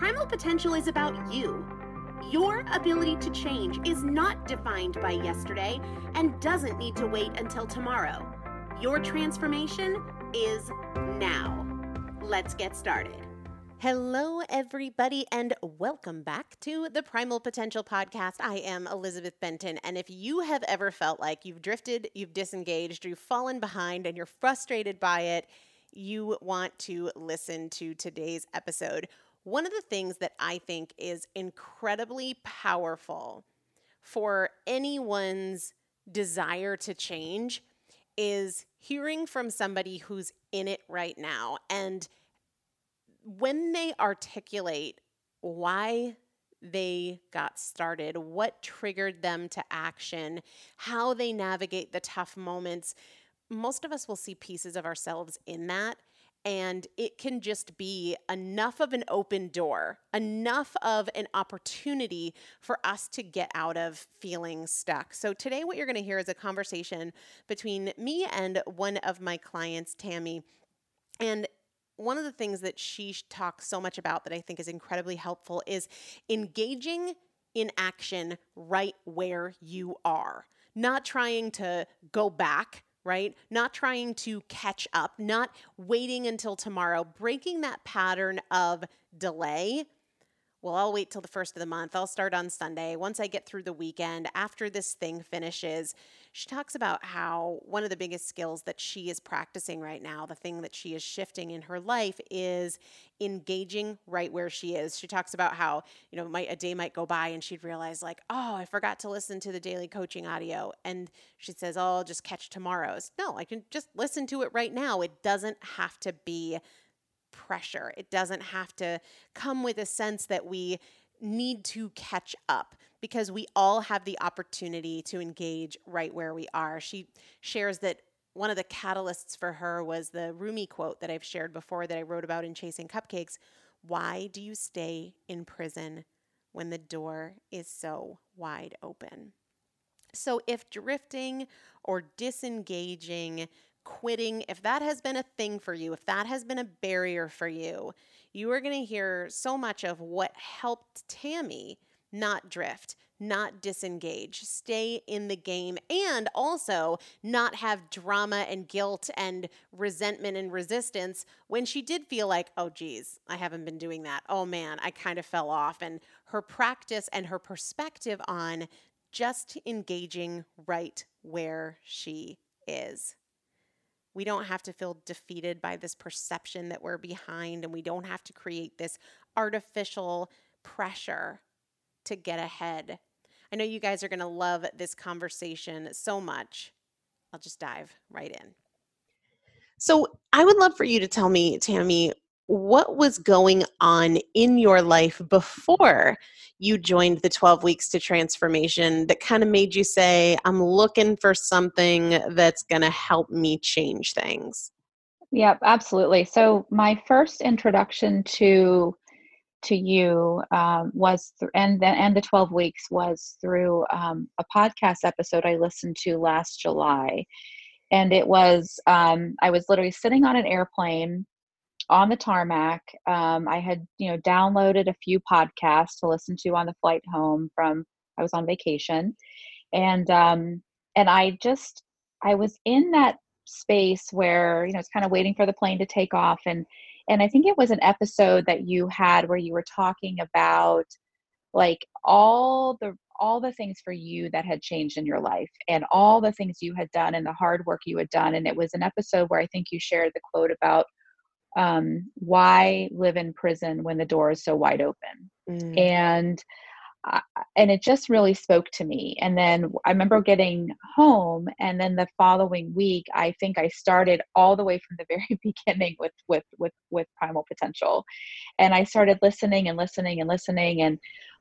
Primal potential is about you. Your ability to change is not defined by yesterday and doesn't need to wait until tomorrow. Your transformation is now. Let's get started. Hello, everybody, and welcome back to the Primal Potential Podcast. I am Elizabeth Benton, and if you have ever felt like you've drifted, you've disengaged, you've fallen behind, and you're frustrated by it, you want to listen to today's episode one of the things that I think is incredibly powerful for anyone's desire to change is hearing from somebody who's in it right now. And when they articulate why they got started, what triggered them to action, how they navigate the tough moments, most of us will see pieces of ourselves in that. And it can just be enough of an open door, enough of an opportunity for us to get out of feeling stuck. So, today, what you're going to hear is a conversation between me and one of my clients, Tammy. And one of the things that she talks so much about that I think is incredibly helpful is engaging in action right where you are, not trying to go back right? Not trying to catch up, not waiting until tomorrow, breaking that pattern of delay well, I'll wait till the first of the month. I'll start on Sunday. Once I get through the weekend, after this thing finishes, she talks about how one of the biggest skills that she is practicing right now, the thing that she is shifting in her life, is engaging right where she is. She talks about how, you know, might, a day might go by and she'd realize, like, oh, I forgot to listen to the daily coaching audio. And she says, oh, I'll just catch tomorrow's. No, I can just listen to it right now. It doesn't have to be pressure. It doesn't have to come with a sense that we need to catch up because we all have the opportunity to engage right where we are. She shares that one of the catalysts for her was the Rumi quote that I've shared before that I wrote about in Chasing Cupcakes. Why do you stay in prison when the door is so wide open? So, if drifting or disengaging quitting, if that has been a thing for you, if that has been a barrier for you, you are going to hear so much of what helped Tammy not drift, not disengage, stay in the game, and also not have drama and guilt and resentment and resistance when she did feel like, oh, geez, I haven't been doing that. Oh, man, I kind of fell off. And her practice and her perspective on just engaging right where she is. We don't have to feel defeated by this perception that we're behind, and we don't have to create this artificial pressure to get ahead. I know you guys are going to love this conversation so much. I'll just dive right in. So, I would love for you to tell me, Tammy, what was going on in your life before you joined the 12 weeks to transformation that kind of made you say i'm looking for something that's going to help me change things yep absolutely so my first introduction to to you um, was th- and the, and the 12 weeks was through um, a podcast episode i listened to last july and it was um, i was literally sitting on an airplane on the tarmac. Um, I had, you know, downloaded a few podcasts to listen to on the flight home from I was on vacation, and um, and I just I was in that space where you know it's kind of waiting for the plane to take off, and and I think it was an episode that you had where you were talking about like all the all the things for you that had changed in your life and all the things you had done and the hard work you had done and it was an episode where i think you shared the quote about um, why live in prison when the door is so wide open mm. and and it just really spoke to me and then i remember getting home and then the following week i think i started all the way from the very beginning with with with with primal potential and i started listening and listening and listening and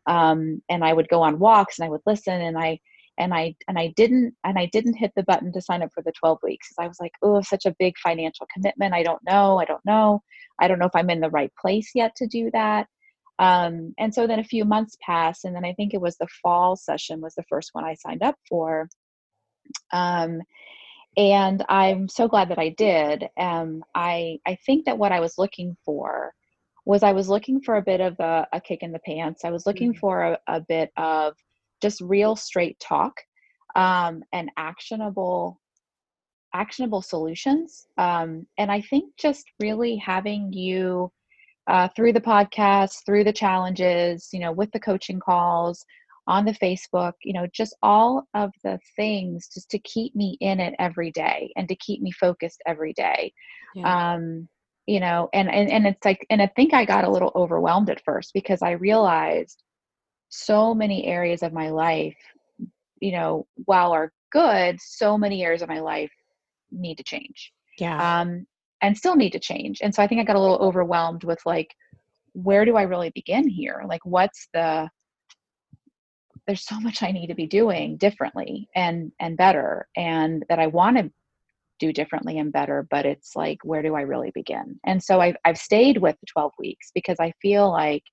um and i would go on walks and i would listen and i and I and I didn't and I didn't hit the button to sign up for the 12 weeks I was like, oh, such a big financial commitment. I don't know. I don't know. I don't know if I'm in the right place yet to do that. Um, and so then a few months passed, and then I think it was the fall session was the first one I signed up for. Um, and I'm so glad that I did. Um, I I think that what I was looking for was I was looking for a bit of a, a kick in the pants. I was looking mm-hmm. for a, a bit of just real straight talk um, and actionable actionable solutions um, and i think just really having you uh, through the podcast through the challenges you know with the coaching calls on the facebook you know just all of the things just to keep me in it every day and to keep me focused every day. Yeah. um, you know and, and and it's like and i think i got a little overwhelmed at first because i realized so many areas of my life you know while are good so many areas of my life need to change. Yeah. Um and still need to change. And so i think i got a little overwhelmed with like where do i really begin here? Like what's the there's so much i need to be doing differently and and better and that i want to do differently and better but it's like where do i really begin? And so i've, I've stayed with the 12 weeks because i feel like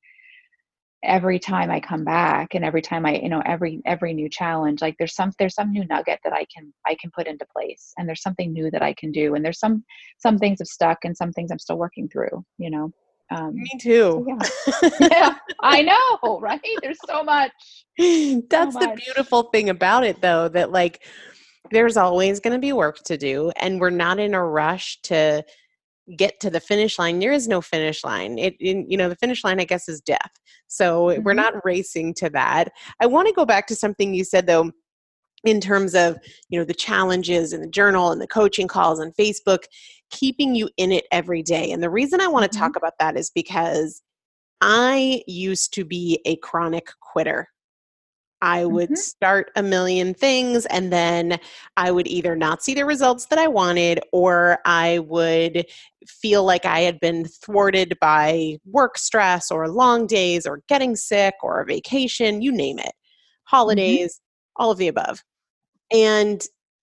every time i come back and every time i you know every every new challenge like there's some there's some new nugget that i can i can put into place and there's something new that i can do and there's some some things have stuck and some things i'm still working through you know um, me too so yeah. yeah i know right there's so much that's so much. the beautiful thing about it though that like there's always going to be work to do and we're not in a rush to get to the finish line there is no finish line it in, you know the finish line i guess is death so mm-hmm. we're not racing to that i want to go back to something you said though in terms of you know the challenges and the journal and the coaching calls and facebook keeping you in it every day and the reason i want to mm-hmm. talk about that is because i used to be a chronic quitter I would mm-hmm. start a million things and then I would either not see the results that I wanted or I would feel like I had been thwarted by work stress or long days or getting sick or a vacation, you name it, mm-hmm. holidays, mm-hmm. all of the above. And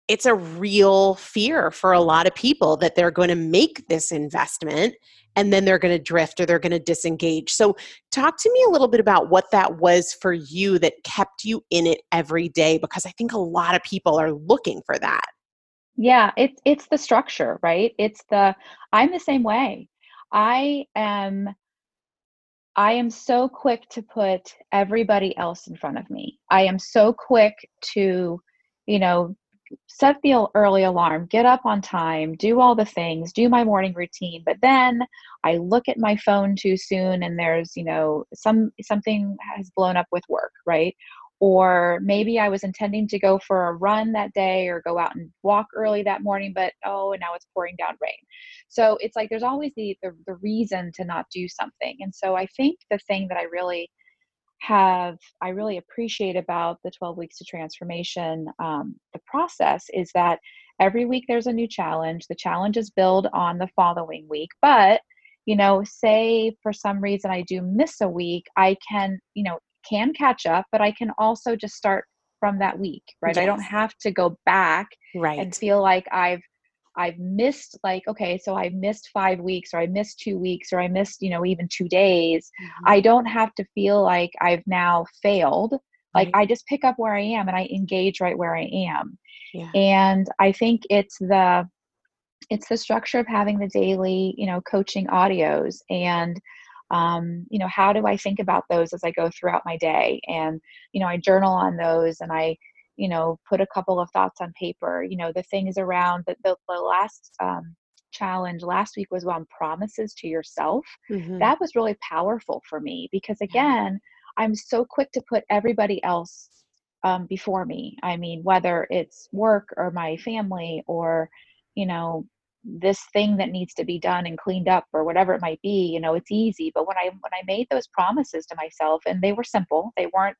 it's a real fear for a lot of people that they're going to make this investment and then they're going to drift or they're going to disengage. So, talk to me a little bit about what that was for you that kept you in it every day because I think a lot of people are looking for that. Yeah, it's it's the structure, right? It's the I'm the same way. I am I am so quick to put everybody else in front of me. I am so quick to, you know, set the early alarm, get up on time, do all the things, do my morning routine, but then I look at my phone too soon and there's, you know, some something has blown up with work, right? Or maybe I was intending to go for a run that day or go out and walk early that morning, but oh, and now it's pouring down rain. So it's like there's always the, the, the reason to not do something. And so I think the thing that I really have I really appreciate about the 12 weeks to transformation um, the process is that every week there's a new challenge. The challenges build on the following week, but you know, say for some reason I do miss a week, I can you know can catch up, but I can also just start from that week, right? Yes. I don't have to go back right. and feel like I've I've missed like okay, so I missed 5 weeks or I missed 2 weeks or I missed, you know, even 2 days. Mm-hmm. I don't have to feel like I've now failed. Like right. I just pick up where I am and I engage right where I am. Yeah. And I think it's the it's the structure of having the daily, you know, coaching audios and um, you know, how do I think about those as I go throughout my day? And, you know, I journal on those and I you know put a couple of thoughts on paper you know the things around the, the, the last um, challenge last week was on promises to yourself. Mm-hmm. that was really powerful for me because again i'm so quick to put everybody else um, before me. I mean whether it's work or my family or you know this thing that needs to be done and cleaned up or whatever it might be you know it's easy. But when i when i made those promises to myself and they were simple they weren't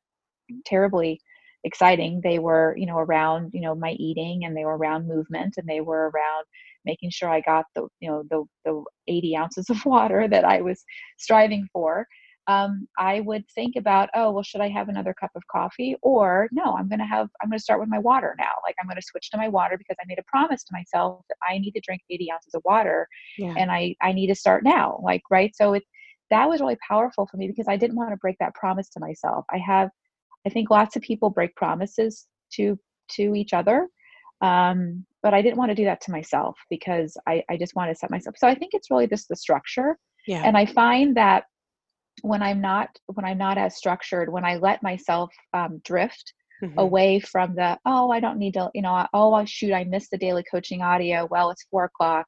terribly exciting. They were you know around you know my eating and they were around movement and they were around making sure i got the you know the the 80 ounces of water that i was striving for. Um, i would think about oh well should i have another cup of coffee? Or no i'm going to have i'm going to start with my water now. Like i'm going to switch to my water because i made a promise to myself that i need to drink 80 ounces of water yeah. and i i need to start now like right? So it that was really powerful for me because i didn't want to break that promise to myself. I have I think lots of people break promises to to each other. Um, but I didn't want to do that to myself because I, I just want to set myself. So I think it's really just the structure. Yeah. And I find that when I'm not when I'm not as structured, when I let myself um, drift mm-hmm. away from the oh I don't need to you know oh shoot I missed the daily coaching audio. Well it's four o'clock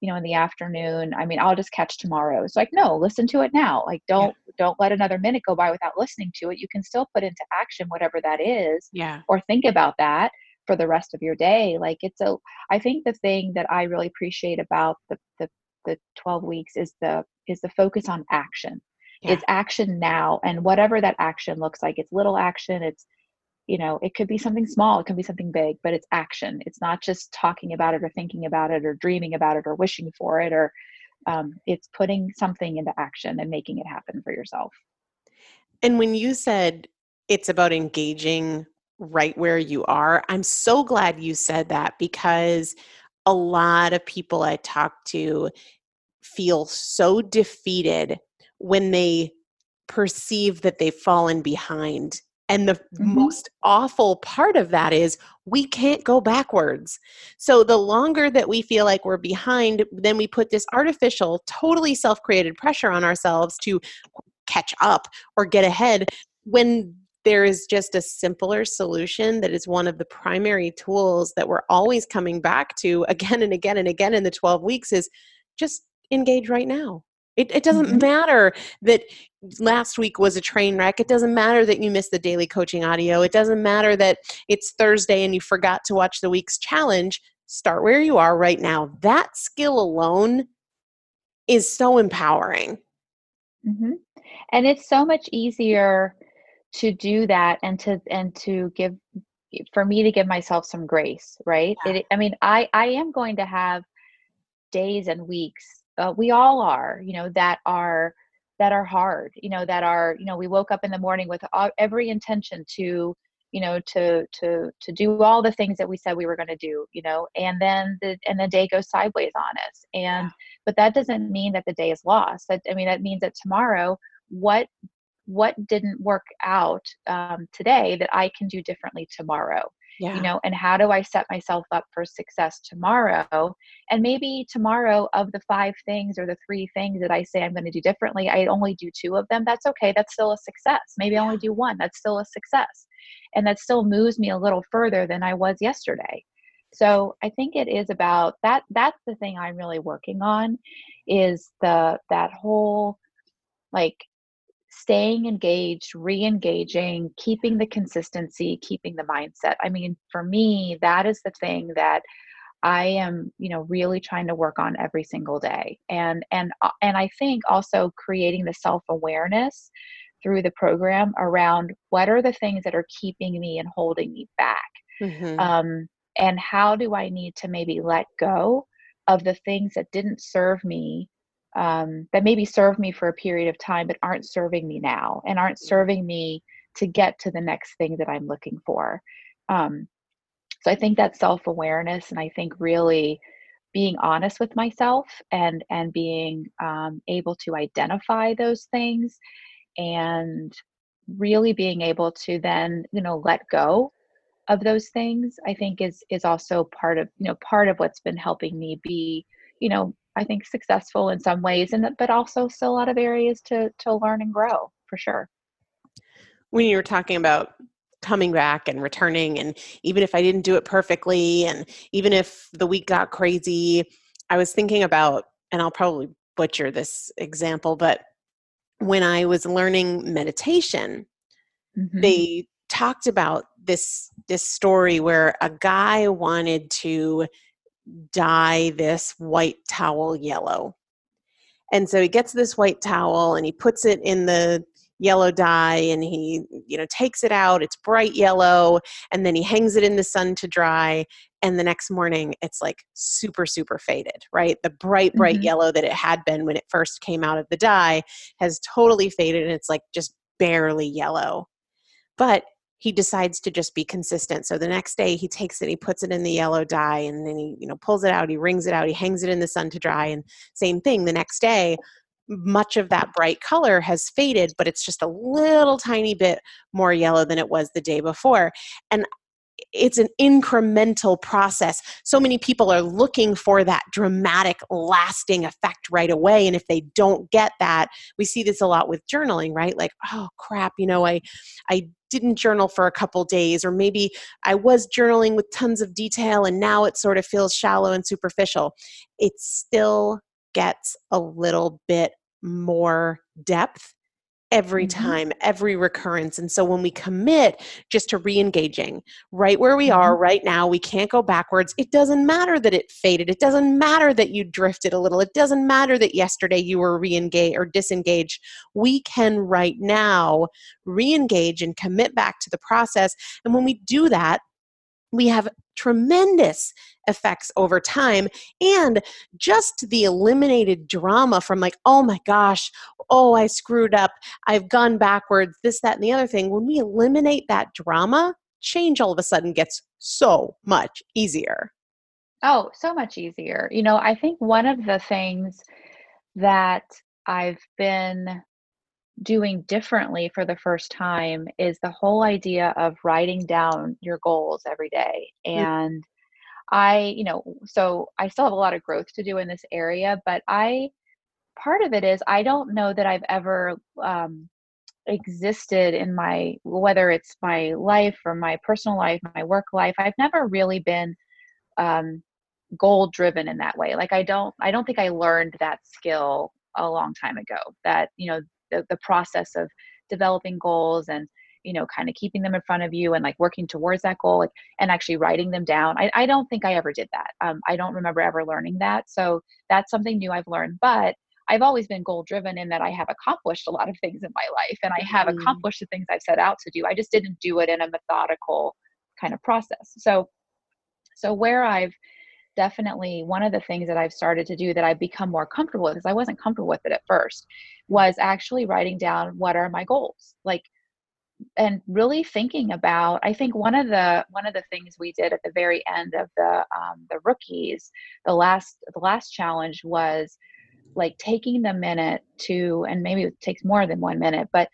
you know in the afternoon i mean i'll just catch tomorrow. It's like no listen to it now. Like don't yeah. don't let another minute go by without listening to it. You can still put into action whatever that is yeah. or think about that for the rest of your day. Like it's a i think the thing that i really appreciate about the the the 12 weeks is the is the focus on action. Yeah. it's action now and whatever that action looks like it's little action it's you know it could be something small it can be something big but it's action it's not just talking about it or thinking about it or dreaming about it or wishing for it or um, it's putting something into action and making it happen for yourself and when you said it's about engaging right where you are i'm so glad you said that because a lot of people i talk to feel so defeated when they perceive that they've fallen behind. And the mm-hmm. most awful part of that is we can't go backwards. So the longer that we feel like we're behind, then we put this artificial, totally self created pressure on ourselves to catch up or get ahead when there is just a simpler solution that is one of the primary tools that we're always coming back to again and again and again in the 12 weeks is just engage right now. It, it doesn't mm-hmm. matter that last week was a train wreck. It doesn't matter that you missed the daily coaching audio. It doesn't matter that it's Thursday and you forgot to watch the week's challenge. Start where you are right now. That skill alone is so empowering. Mm-hmm. And it's so much easier to do that and to and to give for me to give myself some grace right yeah. it, i mean i i am going to have days and weeks uh, we all are you know that are that are hard you know that are you know we woke up in the morning with all, every intention to you know to to to do all the things that we said we were going to do you know and then the and the day goes sideways on us. And yeah. but that doesn't mean that the day is lost. That i mean that means that tomorrow what what didn't work out um, today that i can do differently tomorrow yeah. you know and how do i set myself up for success tomorrow? And maybe tomorrow of the five things or the three things that i say i'm going to do differently i only do two of them that's okay that's still a success. Maybe i only do one that's still a success. And that still moves me a little further than i was yesterday. So i think it is about that that's the thing i'm really working on is the that whole like staying engaged, re engaging, keeping the consistency, keeping the mindset. I mean, for me, that is the thing that I am, you know, really trying to work on every single day. And and uh, and I think also creating the self-awareness through the program around what are the things that are keeping me and holding me back. Mm-hmm. Um, and how do I need to maybe let go of the things that didn't serve me um, that maybe served me for a period of time, but aren't serving me now and aren't serving me to get to the next thing that I'm looking for. Um, so I think that self awareness, and I think really being honest with myself and and being um, able to identify those things and really being able to then you know let go of those things i think is is also part of you know part of what's been helping me be you know I think successful in some ways, and but also still a lot of areas to to learn and grow for sure. When you were talking about coming back and returning, and even if I didn't do it perfectly, and even if the week got crazy, I was thinking about, and I'll probably butcher this example, but when I was learning meditation, mm-hmm. they talked about this this story where a guy wanted to dye this white towel yellow. And so he gets this white towel and he puts it in the yellow dye and he you know takes it out it's bright yellow and then he hangs it in the sun to dry and the next morning it's like super super faded right the bright bright mm-hmm. yellow that it had been when it first came out of the dye has totally faded and it's like just barely yellow but he decides to just be consistent. So the next day he takes it, he puts it in the yellow dye, and then he, you know, pulls it out, he wrings it out, he hangs it in the sun to dry, and same thing the next day. Much of that bright color has faded, but it's just a little tiny bit more yellow than it was the day before. And it's an incremental process. So many people are looking for that dramatic, lasting effect right away. And if they don't get that, we see this a lot with journaling, right? Like, oh crap, you know, I I didn't journal for a couple days, or maybe I was journaling with tons of detail and now it sort of feels shallow and superficial. It still gets a little bit more depth every mm-hmm. time, every recurrence. And so when we commit just to re engaging right where we mm-hmm. are right now, we can't go backwards. It doesn't matter that it faded. It doesn't matter that you drifted a little. It doesn't matter that yesterday you were re engaged or disengaged. We can right now re engage and commit back to the process. And when we do that, we have tremendous effects over time and just the eliminated drama from like oh my gosh oh i screwed up i've gone backwards this that and the other thing. When we eliminate that drama change all of a sudden gets so much easier. Oh so much easier. You know i think one of the things that i've been doing differently for the first time is the whole idea of writing down your goals every day. Mm. And I, you know, so I still have a lot of growth to do in this area, but I, part of it is I don't know that I've ever um, existed in my, whether it's my life or my personal life, my work life, I've never really been um, goal driven in that way. Like I don't, I don't think I learned that skill a long time ago that, you know, the, the process of developing goals and you know kind of keeping them in front of you and like working towards that goal like, and actually writing them down. I, I don't think i ever did that. Um, i don't remember ever learning that. So that's something new i've learned. But i've always been goal driven in that i have accomplished a lot of things in my life and i have mm-hmm. accomplished the things i've set out to do. I just didn't do it in a methodical kind of process. So so where i've definitely one of the things that I've started to do that I've become more comfortable with because I wasn't comfortable with it at first was actually writing down what are my goals like and really thinking about i think one of the one of the things we did at the very end of the um, the rookies the last the last challenge was like taking the minute to and maybe it takes more than one minute but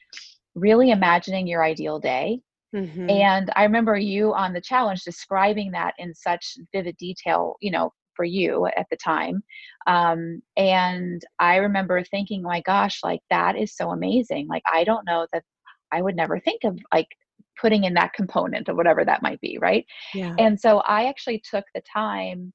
really imagining your ideal day Mm-hmm. And I remember you on the challenge describing that in such vivid detail, you know, for you at the time. Um, and I remember thinking, my gosh, like that is so amazing. Like, I don't know that I would never think of like putting in that component or whatever that might be. Right. Yeah. And so I actually took the time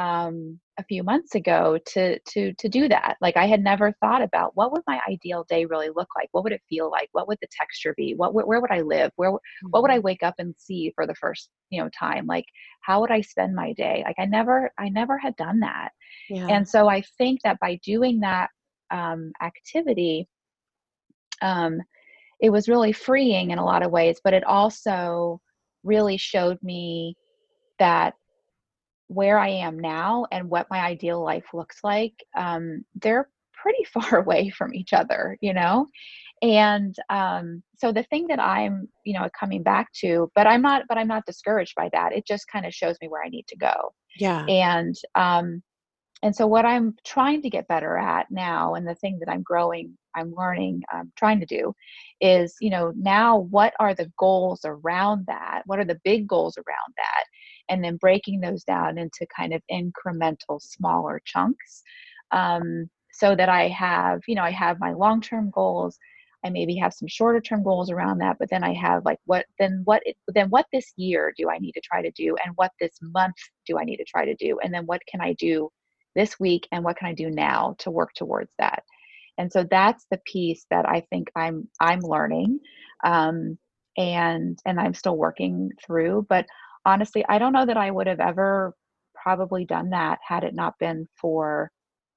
um, a few months ago to to to do that. Like I had never thought about what would my ideal day really look like. What would it feel like? What would the texture be? What where would I live? Where what would I mm-hmm. wake up and see for the first you know time? Like how would I spend my day? Like I never I never had done that. Yeah. And so I think that by doing that um, activity, um, it was really freeing in a lot of ways. But it also really showed me that where I am now and what my ideal life looks like, um, they're pretty far away from each other, you know? And um, so the thing that I'm, you know, coming back to, but I'm not, but I'm not discouraged by that. It just kind of shows me where I need to go. Yeah. And um, and so what i'm trying to get better at now and the thing that i'm growing i'm learning i'm trying to do is you know now what are the goals around that what are the big goals around that and then breaking those down into kind of incremental smaller chunks um, so that i have you know i have my long term goals I maybe have some shorter term goals around that, but then I have like what then what then what this year do I need to try to do and what this month do I need to try to do and then what can I do this week and what can I do now to work towards that? And so that's the piece that I think I'm I'm learning, um, and and I'm still working through. But honestly, I don't know that I would have ever probably done that had it not been for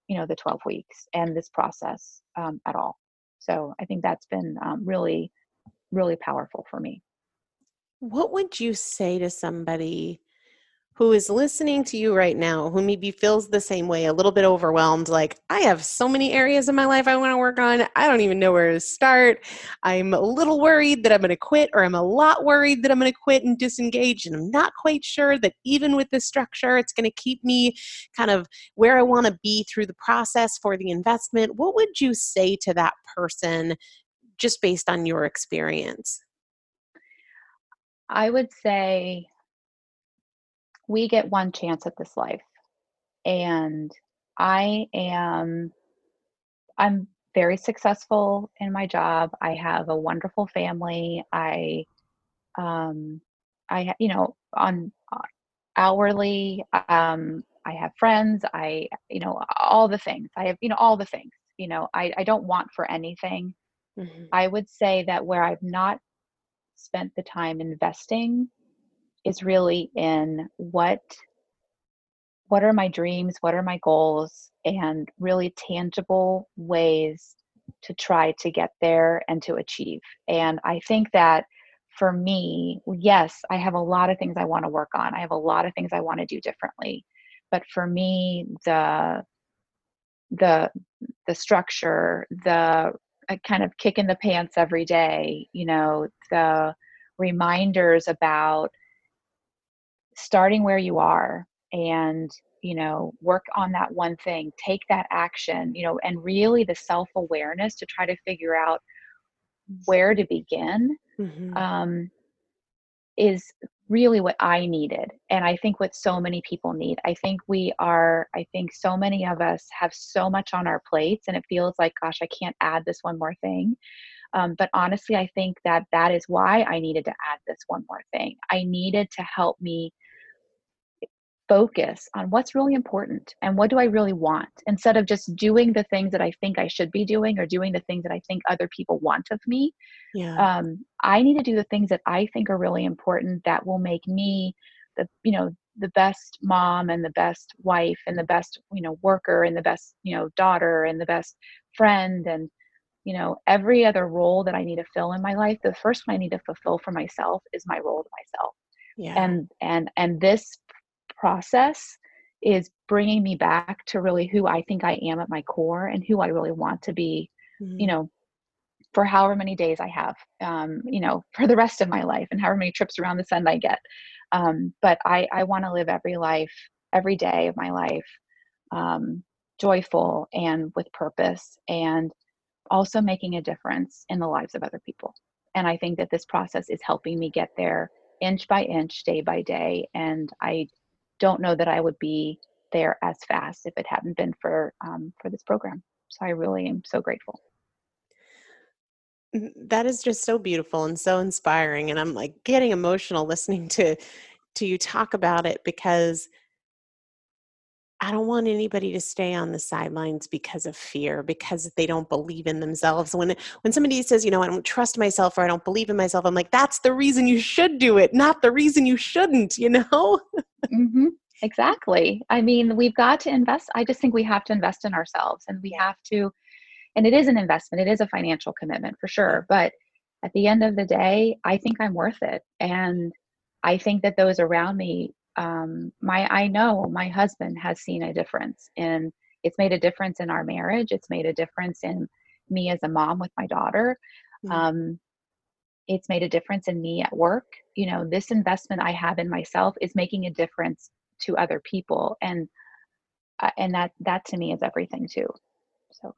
you know the 12 weeks and this process um, at all. So I think that's been um, really really powerful for me. What would you say to somebody who is listening to you right now, who maybe feels the same way, a little bit overwhelmed, like, I have so many areas in my life I want to work on. I don't even know where to start. I'm a little worried that I'm going to quit, or I'm a lot worried that I'm going to quit and disengage. And I'm not quite sure that even with this structure, it's going to keep me kind of where I want to be through the process for the investment. What would you say to that person just based on your experience? I would say we get one chance at this life. And I am I'm very successful in my job. I have a wonderful family. I um I you know on uh, hourly um I have friends. I you know all the things. I have you know all the things. You know, I I don't want for anything Mm-hmm. I would say that where I've not spent the time investing is really in what what are my dreams, what are my goals, and really tangible ways to try to get there and to achieve. And I think that for me, yes, I have a lot of things I want to work on. I have a lot of things I want to do differently. But for me, the the the structure, the kind of kick in the pants every day, you know, the reminders about starting where you are and you know work on that one thing take that action you know and really the self-awareness to try to figure out where to begin mm-hmm. um, is really what I needed. And I think what so many people need. I think we are, I think so many of us have so much on our plates and it feels like, gosh, I can't add this one more thing. Um, but honestly, I think that that is why I needed to add this one more thing. I needed to help me focus on what's really important and what do I really want instead of just doing the things that I think I should be doing or doing the things that I think other people want of me. Yeah. Um, I need to do the things that I think are really important that will make me the, you know, the best mom and the best wife and the best, you know, worker and the best, you know, daughter and the best friend and, you know, every other role that I need to fill in my life. The first one I need to fulfill for myself is my role to myself. Yeah. And and and this process is bringing me back to really who I think I am at my core and who I really want to be, mm-hmm. you know, for however many days I have, um, you know, for the rest of my life and however many trips around the sun I get. Um, but I, I want to live every life, every day of my life, um, joyful and with purpose and also making a difference in the lives of other people. And I think that this process is helping me get there inch by inch, day by day. And I don't know that I would be there as fast if it hadn't been for um, for this program. So I really am so grateful. That is just so beautiful and so inspiring, and I'm like getting emotional listening to to you talk about it because I don't want anybody to stay on the sidelines because of fear, because they don't believe in themselves. When when somebody says, you know, I don't trust myself or I don't believe in myself, I'm like, that's the reason you should do it, not the reason you shouldn't, you know? mm-hmm. Exactly. I mean, we've got to invest. I just think we have to invest in ourselves and we have to, and it is an investment, it is a financial commitment for sure. But at the end of the day, I think I'm worth it. And I think that those around me um, my I know my husband has seen a difference in it's made a difference in our marriage. It's made a difference in me as a mom with my daughter. Mm-hmm. Um, it's made a difference in me at work. You know, this investment I have in myself is making a difference to other people, and uh, and that that to me is everything too. So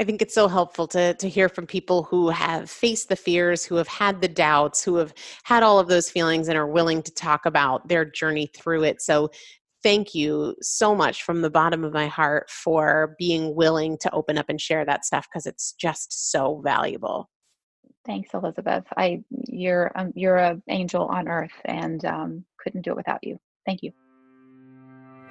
I think it's so helpful to to hear from people who have faced the fears, who have had the doubts, who have had all of those feelings and are willing to talk about their journey through it. So thank you so much from the bottom of my heart for being willing to open up and share that stuff because it's just so valuable. Thanks, Elizabeth. I you're um, you're an angel on earth, and um, couldn't do it without you. Thank you.